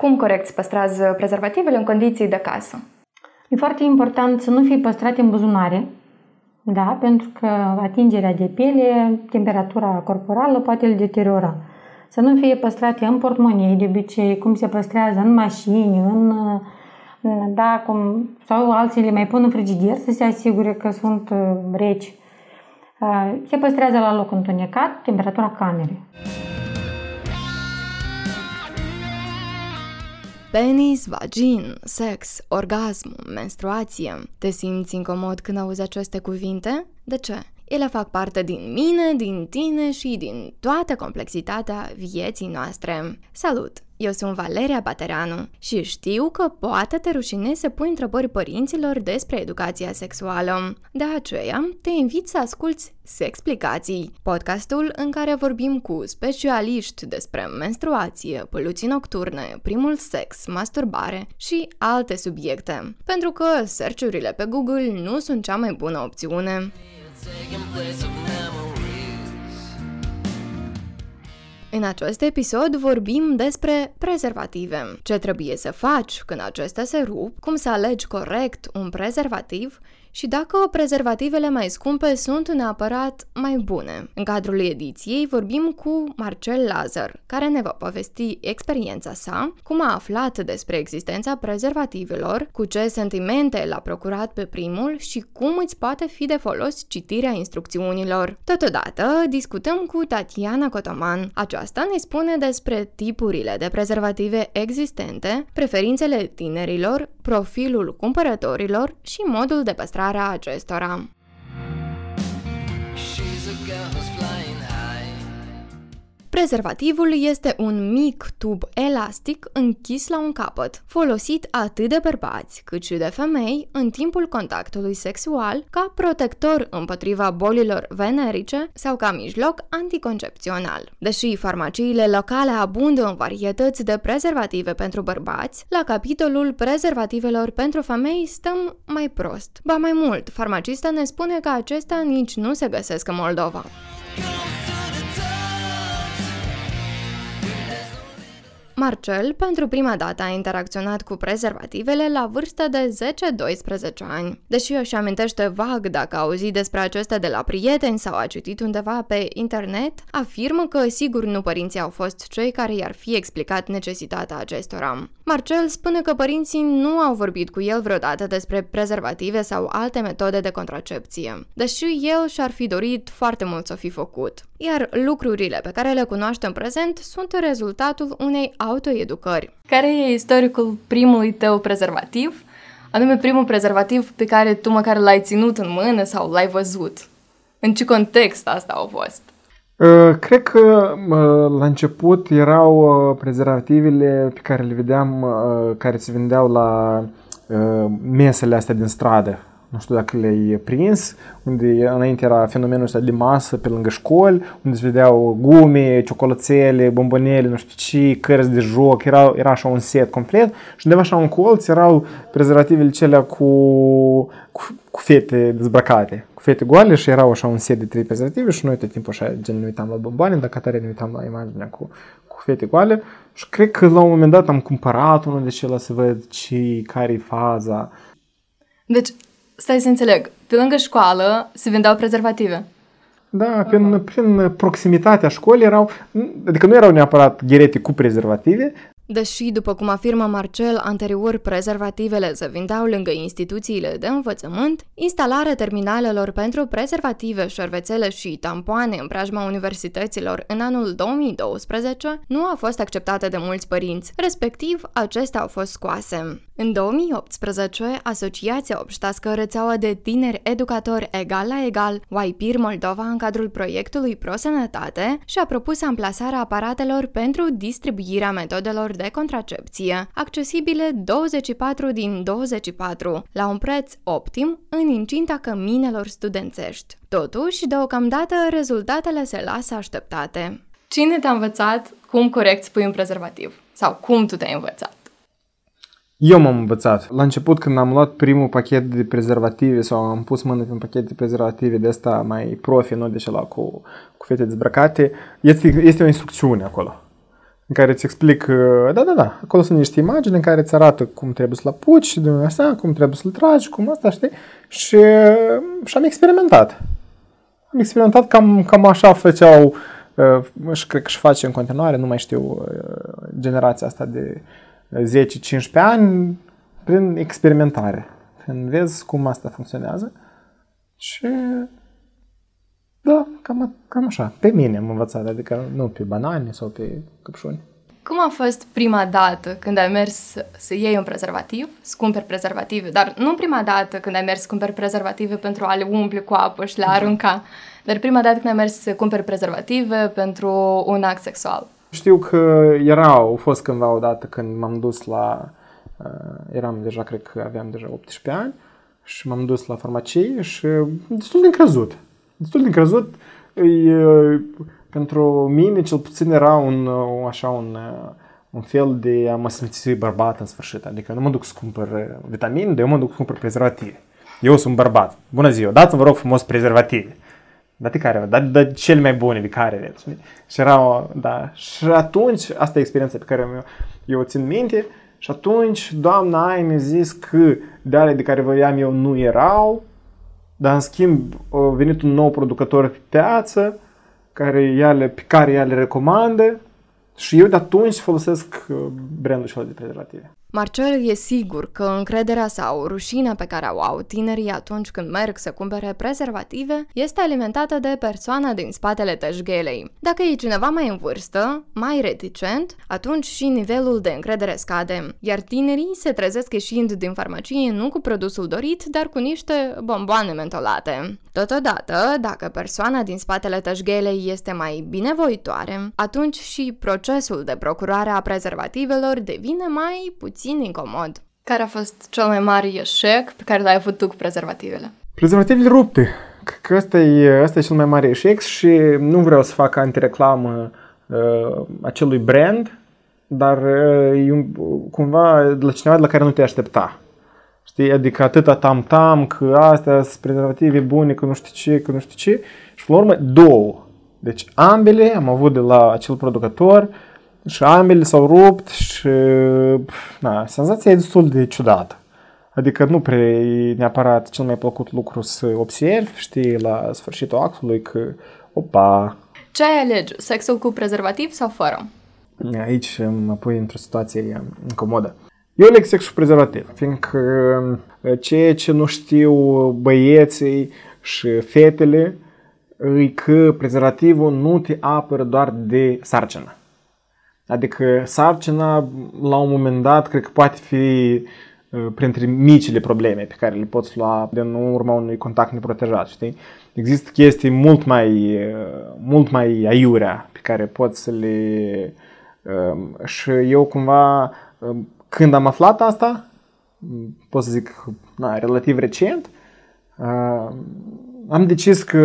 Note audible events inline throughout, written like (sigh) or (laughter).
Cum corect se păstrează prezervativele în condiții de casă? E foarte important să nu fie păstrate în buzunare, da, pentru că atingerea de piele, temperatura corporală poate îl deteriora. Să nu fie păstrate în portmonei, de obicei, cum se păstrează în mașini, în, da, cum, sau alții le mai pun în frigider să se asigure că sunt uh, reci. Uh, se păstrează la loc întunecat, temperatura camerei. Penis, vagin, sex, orgasm, menstruație. Te simți incomod când auzi aceste cuvinte? De ce? Ele fac parte din mine, din tine și din toată complexitatea vieții noastre. Salut! Eu sunt Valeria Bateranu și știu că poate te rușinezi să pui întrebări părinților despre educația sexuală. De aceea, te invit să asculți Sexplicații, podcastul în care vorbim cu specialiști despre menstruație, poluții nocturne, primul sex, masturbare și alte subiecte. Pentru că search pe Google nu sunt cea mai bună opțiune. În acest episod vorbim despre prezervative, ce trebuie să faci când acestea se rup, cum să alegi corect un prezervativ și dacă prezervativele mai scumpe sunt neapărat mai bune. În cadrul ediției vorbim cu Marcel Lazar, care ne va povesti experiența sa, cum a aflat despre existența prezervativelor, cu ce sentimente l-a procurat pe primul și cum îți poate fi de folos citirea instrucțiunilor. Totodată discutăm cu Tatiana Cotoman. Aceasta ne spune despre tipurile de prezervative existente, preferințele tinerilor, profilul cumpărătorilor și modul de păstrare păstrarea acestora. Prezervativul este un mic tub elastic închis la un capăt, folosit atât de bărbați cât și de femei în timpul contactului sexual ca protector împotriva bolilor venerice sau ca mijloc anticoncepțional. Deși farmaciile locale abundă în varietăți de prezervative pentru bărbați, la capitolul prezervativelor pentru femei stăm mai prost. Ba mai mult, farmacista ne spune că acestea nici nu se găsesc în Moldova. Marcel, pentru prima dată, a interacționat cu prezervativele la vârstă de 10-12 ani. Deși își amintește vag dacă a auzit despre acestea de la prieteni sau a citit undeva pe internet, afirmă că sigur nu părinții au fost cei care i-ar fi explicat necesitatea acestora. Marcel spune că părinții nu au vorbit cu el vreodată despre prezervative sau alte metode de contracepție, deși el și-ar fi dorit foarte mult să fi făcut. Iar lucrurile pe care le cunoaște în prezent sunt rezultatul unei autoeducări. Care e istoricul primului tău prezervativ? Anume primul prezervativ pe care tu măcar l-ai ținut în mână sau l-ai văzut? În ce context asta a fost? Uh, cred că uh, la început erau uh, prezervativele pe care le vedeam, care se vindeau la mesele astea din stradă nu știu dacă le-ai prins, unde înainte era fenomenul ăsta de masă pe lângă școli, unde se vedeau gume, ciocolățele, bombonele, nu știu ce, cărți de joc, era, era așa un set complet și undeva așa în colț erau prezervativele celea cu, cu, cu fete dezbrăcate, cu fete goale și erau așa un set de trei prezervative și noi tot timpul așa gen ne uitam la bomboane, dacă tare ne uitam la imaginea cu, cu fete goale și cred că la un moment dat am cumpărat unul de celălalt să văd ce, care e faza. Deci stai să înțeleg, pe lângă școală se vindeau prezervative. Da, prin, prin proximitatea școlii erau, adică nu erau neapărat gherete cu prezervative, Deși, după cum afirmă Marcel, anterior prezervativele se vindeau lângă instituțiile de învățământ, instalarea terminalelor pentru prezervative, șervețele și tampoane în preajma universităților în anul 2012 nu a fost acceptată de mulți părinți, respectiv acestea au fost scoase. În 2018, Asociația Obștească Rețeaua de Tineri Educatori Egal la Egal, YPIR Moldova, în cadrul proiectului ProSănătate, și-a propus amplasarea aparatelor pentru distribuirea metodelor de contracepție, accesibile 24 din 24, la un preț optim în incinta căminelor studențești. Totuși, deocamdată, rezultatele se lasă așteptate. Cine te-a învățat cum corect spui un prezervativ? Sau cum tu te-ai învățat? Eu m-am învățat. La început, când am luat primul pachet de prezervative sau am pus mână pe un pachet de prezervative de asta mai profi, nu de la cu, cu fete dezbrăcate, este, este o instrucțiune acolo. în care îți explic, uh, da, da, da, acolo sunt niște imagini în care îți arată cum trebuie să-l apuci, de asta, cum trebuie să-l tragi, cum asta, știi? Și, uh, și am experimentat. Am experimentat cam, cam așa făceau uh, și cred că și face în continuare, nu mai știu, generația asta de 10-15 ani, prin experimentare. Când vezi cum asta funcționează și da, cam, cam așa. Pe mine am învățat, adică nu pe banane sau pe căpșuni. Cum a fost prima dată când ai mers să iei un prezervativ, să cumperi prezervative, dar nu prima dată când ai mers să cumperi prezervative pentru a le umple cu apă și le arunca, dar prima dată când ai mers să cumperi prezervative pentru un act sexual? Știu că era, au fost cândva odată când m-am dus la, uh, eram deja, cred că aveam deja 18 ani și m-am dus la farmacie și destul de încrezut destul de încrezut. E, pentru mine, cel puțin, era un, așa, un, un fel de a mă simți bărbat în sfârșit. Adică nu mă duc să cumpăr vitamine, dar eu mă duc să cumpăr prezervative. Eu sunt bărbat. Bună ziua, dați-mi, vă rog frumos, prezervative. Dar de care? Dar de cele mai bune, de care veți. Și era, da. Și atunci, asta e experiența pe care eu, eu o țin minte, și atunci doamna Ai mi-a zis că de ale de care voiam eu nu erau, dar în schimb a venit un nou producător pe piață care ea le, pe care ea le recomandă și eu de atunci folosesc uh, brandul ăla de prezervative. Marcel e sigur că încrederea sau rușinea pe care o au tinerii atunci când merg să cumpere prezervative este alimentată de persoana din spatele tășghelei. Dacă e cineva mai în vârstă, mai reticent, atunci și nivelul de încredere scade, iar tinerii se trezesc ieșind din farmacie nu cu produsul dorit, dar cu niște bomboane mentolate. Totodată, dacă persoana din spatele tășghelei este mai binevoitoare, atunci și procesul de procurare a prezervativelor devine mai puțin puțin incomod. Care a fost cel mai mare eșec pe care l-ai avut tu cu prezervativele? Prezervativele rupte. Cred că ăsta e, ăsta e cel mai mare eșec și nu vreau să fac antireclamă uh, acelui brand, dar uh, e cumva la cineva de la care nu te aștepta. Știi? Adică atâta tam-tam, că astea sunt prezervative bune, că nu știu ce, că nu știu ce. Și pe urmă, două. Deci ambele am avut de la acel producător uh, și ambele s-au rupt și na, senzația e destul de ciudată. Adică nu prea e neapărat cel mai plăcut lucru să observi, știi, la sfârșitul actului că, opa... Ce ai alege? Sexul cu prezervativ sau fără? Aici mă pui într-o situație incomodă. Eu aleg sexul cu prezervativ, fiindcă ceea ce nu știu băieții și fetele e că prezervativul nu te apără doar de sarcină. Adică sarcina, la un moment dat, cred că poate fi uh, printre micile probleme pe care le poți lua din urma unui contact neprotejat, știi? Există chestii mult mai, uh, mult mai aiurea pe care poți să le... Um, și eu cumva, um, când am aflat asta, pot să zic, na, relativ recent, uh, am decis că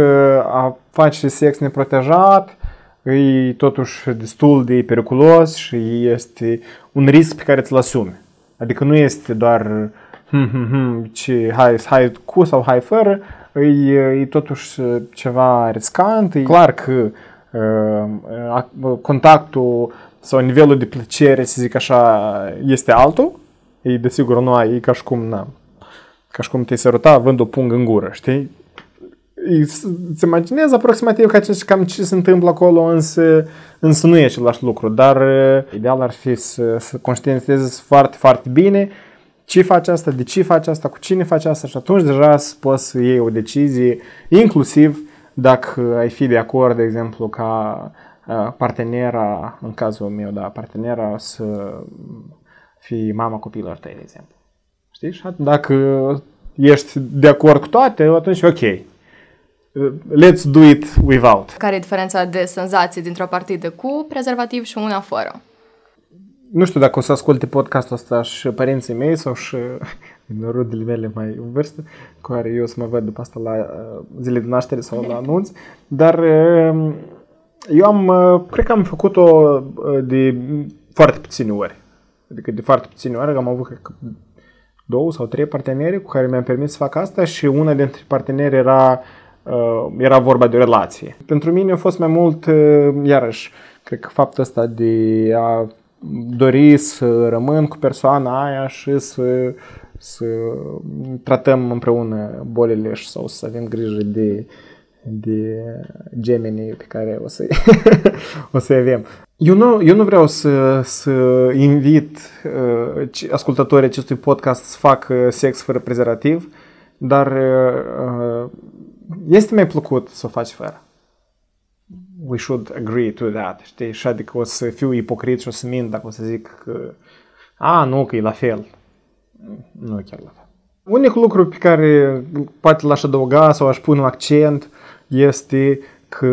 a face sex neprotejat e totuși destul de periculos și este un risc pe care ți-l asumi. Adică nu este doar hm, hm, hm, ce, hai, hai cu sau hai fără, e, e totuși ceva riscant. E clar că uh, contactul sau nivelul de plăcere, să zic așa, este altul. E desigur nu ai, e ca și cum, na, ca și cum te săruta vând o pungă în gură, știi? Îți imaginezi aproximativ ca ce, cam ce se întâmplă acolo, însă, însă nu e același lucru. Dar ideal ar fi să, să conștientizezi foarte, foarte bine ce face asta, de ce face asta, cu cine face asta și atunci deja poți să iei o decizie, inclusiv dacă ai fi de acord, de exemplu, ca partenera, în cazul meu, da, partenera să fie mama copilor tăi, de exemplu. Știi? Și dacă ești de acord cu toate, atunci ok let's do it without. Care e diferența de senzație dintre o partidă cu prezervativ și una fără? Nu știu dacă o să asculte podcastul ăsta și părinții mei sau și rudele mele mai în vârstă, cu care eu să mă văd după asta la uh, zile de naștere sau la (laughs) anunț, dar uh, eu am, uh, cred că am făcut-o de foarte puține ori. Adică de foarte puține ori am avut cred că, două sau trei parteneri cu care mi-am permis să fac asta și una dintre parteneri era uh, era vorba de o relație. Pentru mine a fost mai mult, uh, iarăși, Cred că faptul ăsta de a dori să rămân cu persoana aia și să, să tratăm împreună bolile și sau să avem grijă de, de gemenii pe care o să (laughs) o să avem. Eu nu, eu nu vreau să, să invit uh, ascultătorii acestui podcast să facă sex fără prezervativ, dar uh, este mai plăcut să o faci fără. We should agree to that, știi? Și adică o să fiu ipocrit și o să mint dacă o să zic că a, nu, că e la fel. Nu e chiar la fel. Unicul lucru pe care poate l-aș adăuga sau aș pune un accent este că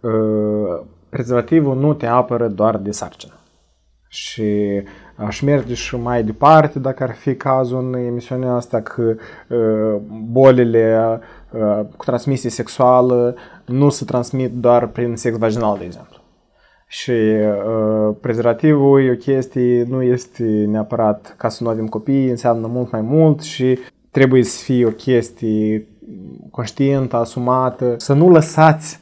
uh, prezervativul nu te apără doar de sarcină. Și aș merge și mai departe, dacă ar fi cazul în emisiunea asta, că uh, bolile uh, cu transmisie sexuală nu se transmit doar prin sex vaginal, de exemplu. Și uh, prezervativul e o chestie, nu este neapărat ca să nu avem copii, înseamnă mult mai mult și trebuie să fie o chestie conștientă, asumată, să nu lăsați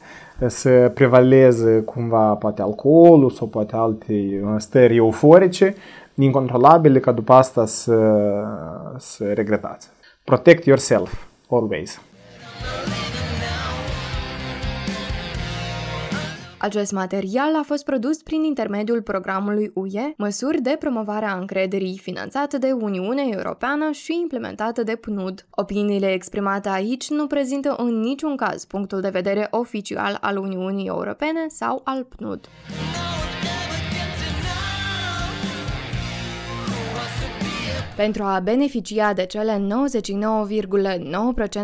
să prevaleze cumva poate alcoolul sau poate alte stări euforice incontrolabile ca după asta să, să regretați. Protect yourself, always. Acest material a fost produs prin intermediul programului UE, măsuri de promovare a încrederii, finanțată de Uniunea Europeană și implementată de PNUD. Opiniile exprimate aici nu prezintă în niciun caz punctul de vedere oficial al Uniunii Europene sau al PNUD. Pentru a beneficia de cele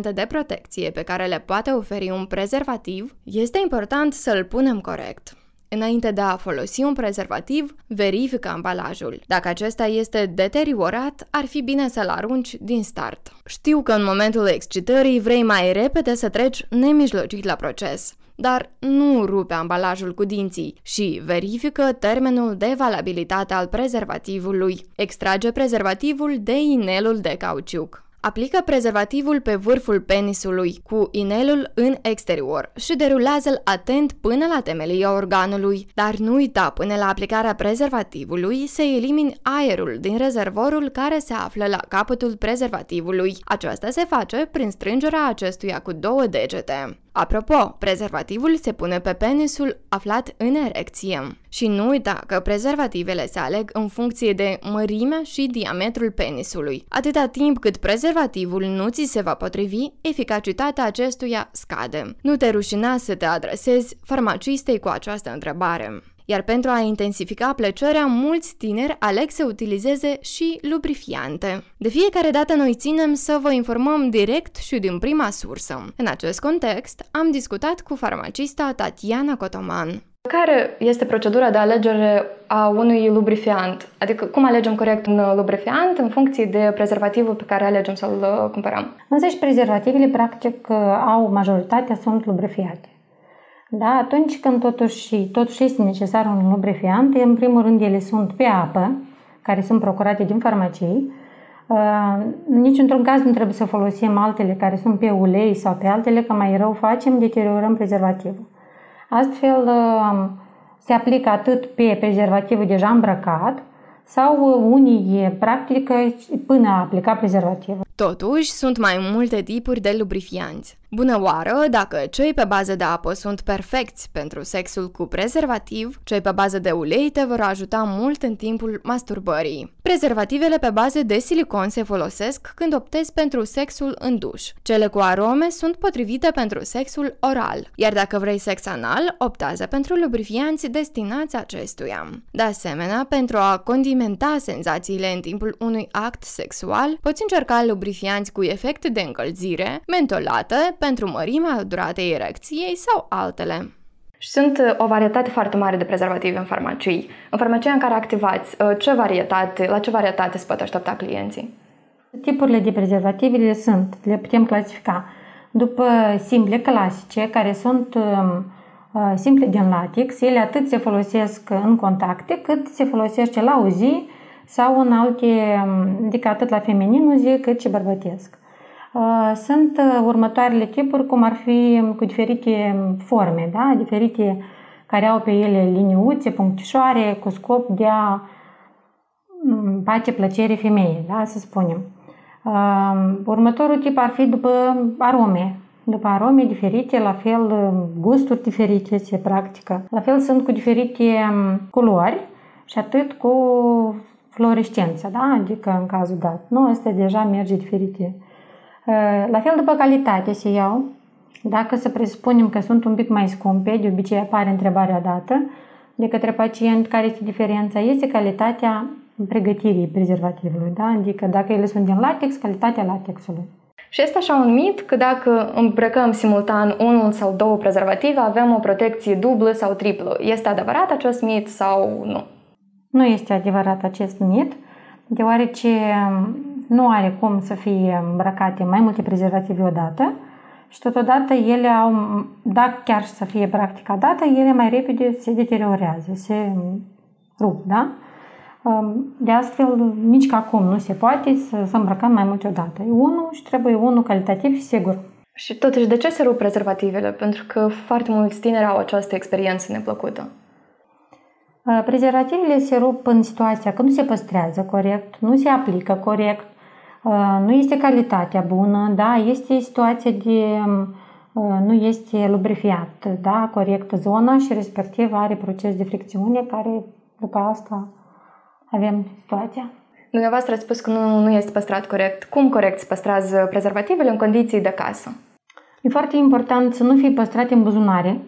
99,9% de protecție pe care le poate oferi un prezervativ, este important să-l punem corect. Înainte de a folosi un prezervativ, verifică ambalajul. Dacă acesta este deteriorat, ar fi bine să-l arunci din start. Știu că în momentul excitării vrei mai repede să treci nemijlocit la proces dar nu rupe ambalajul cu dinții și verifică termenul de valabilitate al prezervativului. Extrage prezervativul de inelul de cauciuc. Aplică prezervativul pe vârful penisului cu inelul în exterior și derulează-l atent până la temelia organului, dar nu uita până la aplicarea prezervativului să elimini aerul din rezervorul care se află la capătul prezervativului. Aceasta se face prin strângerea acestuia cu două degete. Apropo, prezervativul se pune pe penisul aflat în erecție. Și nu uita că prezervativele se aleg în funcție de mărimea și diametrul penisului. Atâta timp cât prezervativul nu ți se va potrivi, eficacitatea acestuia scade. Nu te rușina să te adresezi farmacistei cu această întrebare. Iar pentru a intensifica plăcerea, mulți tineri aleg să utilizeze și lubrifiante. De fiecare dată noi ținem să vă informăm direct și din prima sursă. În acest context, am discutat cu farmacista Tatiana Cotoman. Care este procedura de alegere a unui lubrifiant? Adică cum alegem corect un lubrifiant în funcție de prezervativul pe care alegem să-l uh, cumpărăm? Însă și prezervativele, practic, uh, au majoritatea sunt lubrifiate. Da, atunci când totuși, totuși este necesar un lubrifiant, în primul rând ele sunt pe apă, care sunt procurate din farmacii. Uh, nici într-un caz nu trebuie să folosim altele care sunt pe ulei sau pe altele, că mai rău facem, deteriorăm prezervativul. Astfel, uh, se aplică atât pe prezervativul deja îmbrăcat, sau unii practică până a aplica prezervativul. Totuși, sunt mai multe tipuri de lubrifianți. Bună oară dacă cei pe bază de apă sunt perfecți pentru sexul cu prezervativ, cei pe bază de ulei te vor ajuta mult în timpul masturbării. Prezervativele pe bază de silicon se folosesc când optezi pentru sexul în duș. Cele cu arome sunt potrivite pentru sexul oral, iar dacă vrei sex anal, optează pentru lubrifianți destinați acestuia. De asemenea, pentru a condimenta senzațiile în timpul unui act sexual, poți încerca lubrifianți cu efect de încălzire, mentolate, pentru mărimea duratei erecției sau altele. Și sunt uh, o varietate foarte mare de prezervative în farmacii. În farmacia în care activați, uh, ce varietate, la ce varietate se pot aștepta clienții? Tipurile de prezervative sunt, le putem clasifica după simple clasice, care sunt um, uh, simple din latex. Ele atât se folosesc în contacte, cât se folosește la o zi sau în alte, um, adică atât la feminin o zi, cât și bărbătesc. Uh, sunt uh, următoarele tipuri, cum ar fi cu diferite forme, da? diferite care au pe ele liniuțe, punctișoare, cu scop de a mm, face plăcere femeii, da, să spunem. Uh, următorul tip ar fi după arome. După arome diferite, la fel gusturi diferite se practică. La fel sunt cu diferite um, culori și atât cu fluorescență, da? adică în cazul dat. Nu, asta deja merge diferite. Uh, la fel după calitate se iau. Dacă să presupunem că sunt un pic mai scumpe, de obicei apare întrebarea dată de către pacient care este diferența, este calitatea pregătirii prezervativului, da? adică dacă ele sunt din latex, calitatea latexului. Și este așa un mit că dacă îmbrăcăm simultan unul sau două prezervative, avem o protecție dublă sau triplă. Este adevărat acest mit sau nu? Nu este adevărat acest mit, deoarece nu are cum să fie îmbrăcate mai multe prezervative odată și totodată ele au, dacă chiar să fie practica dată, ele mai repede se deteriorează, se rup, da? De astfel, nici ca acum nu se poate să, să îmbrăcăm mai multe odată. E unul și trebuie unul calitativ și sigur. Și totuși, de ce se rup prezervativele? Pentru că foarte mulți tineri au această experiență neplăcută. Prezervativele se rup în situația că nu se păstrează corect, nu se aplică corect, nu este calitatea bună, da? este situația de nu este lubrifiat, da? corect zona și respectiv are proces de fricțiune care după asta avem situația. Dumneavoastră ați spus că nu, nu este păstrat corect. Cum corect se păstrează prezervativele în condiții de casă? E foarte important să nu fie păstrate în buzunare,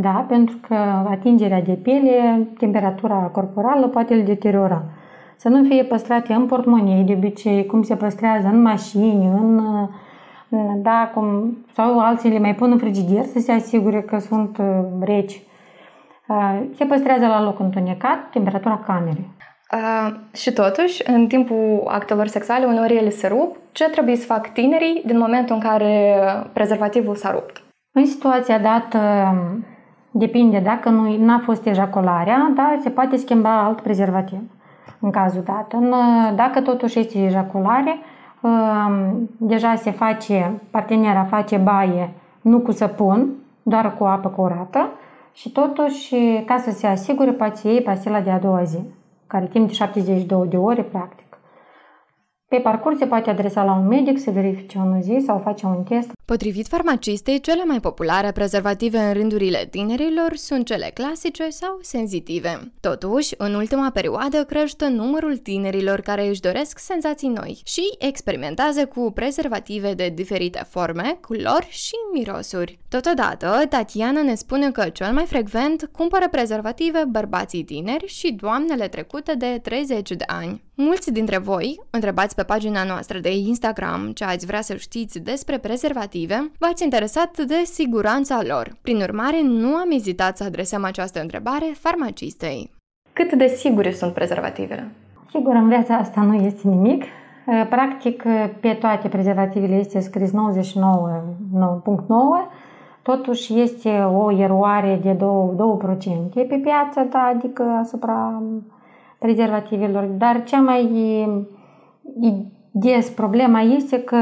da, pentru că atingerea de piele, temperatura corporală poate îl deteriora. Să nu fie păstrate în portmonei, de obicei, cum se păstrează în mașini, în, da, cum, sau alții le mai pun în frigider să se asigure că sunt uh, reci. Uh, se păstrează la loc întunecat, temperatura camerei. Uh, și totuși, în timpul actelor sexuale, uneori ele se rup. Ce trebuie să fac tinerii din momentul în care prezervativul s-a rupt? În situația dată, depinde dacă nu a fost ejacularea, da, se poate schimba alt prezervativ în cazul dat. În, dacă totuși este ejaculare, um, deja se face, partenera face baie nu cu săpun, doar cu apă curată și totuși, ca să se asigure, poate iei pastila de a doua zi care timp de 72 de ore, practic. Pe parcurs se poate adresa la un medic să verifice un zi sau face un test. Potrivit farmacistei, cele mai populare prezervative în rândurile tinerilor sunt cele clasice sau senzitive. Totuși, în ultima perioadă crește numărul tinerilor care își doresc senzații noi și experimentează cu prezervative de diferite forme, culori și mirosuri. Totodată, Tatiana ne spune că cel mai frecvent cumpără prezervative bărbații tineri și doamnele trecute de 30 de ani. Mulți dintre voi, întrebați pe pagina noastră de Instagram ce ați vrea să știți despre prezervative, v-ați interesat de siguranța lor. Prin urmare, nu am ezitat să adresăm această întrebare farmacistei. Cât de sigure sunt prezervativele? Sigur, în viața asta nu este nimic. Practic, pe toate prezervativele este scris 99.9, totuși este o eroare de 2%, 2% pe piață, da, adică asupra prezervativelor, dar cea mai des problema este că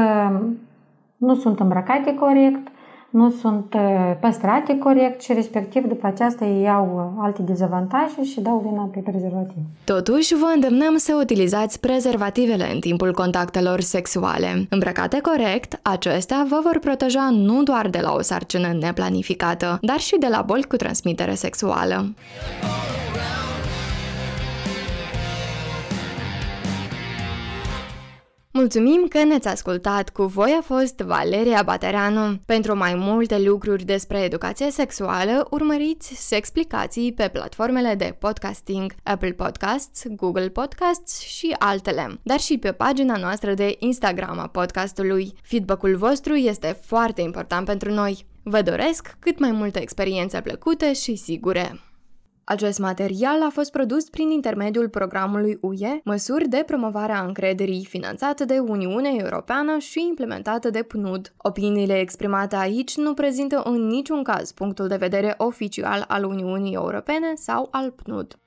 nu sunt îmbrăcate corect, nu sunt păstrate corect și respectiv după aceasta ei iau alte dezavantaje și dau vina pe prezervativ. Totuși, vă îndemnăm să utilizați prezervativele în timpul contactelor sexuale. Îmbrăcate corect, acestea vă vor proteja nu doar de la o sarcină neplanificată, dar și de la boli cu transmitere sexuală. Mulțumim că ne-ați ascultat! Cu voi a fost Valeria Batereanu. Pentru mai multe lucruri despre educație sexuală, urmăriți Sexplicații pe platformele de podcasting, Apple Podcasts, Google Podcasts și altele, dar și pe pagina noastră de Instagram a podcastului. Feedback-ul vostru este foarte important pentru noi. Vă doresc cât mai multe experiențe plăcute și sigure! Acest material a fost produs prin intermediul programului UE, măsuri de promovare a încrederii, finanțate de Uniunea Europeană și implementată de PNUD. Opiniile exprimate aici nu prezintă în niciun caz punctul de vedere oficial al Uniunii Europene sau al PNUD.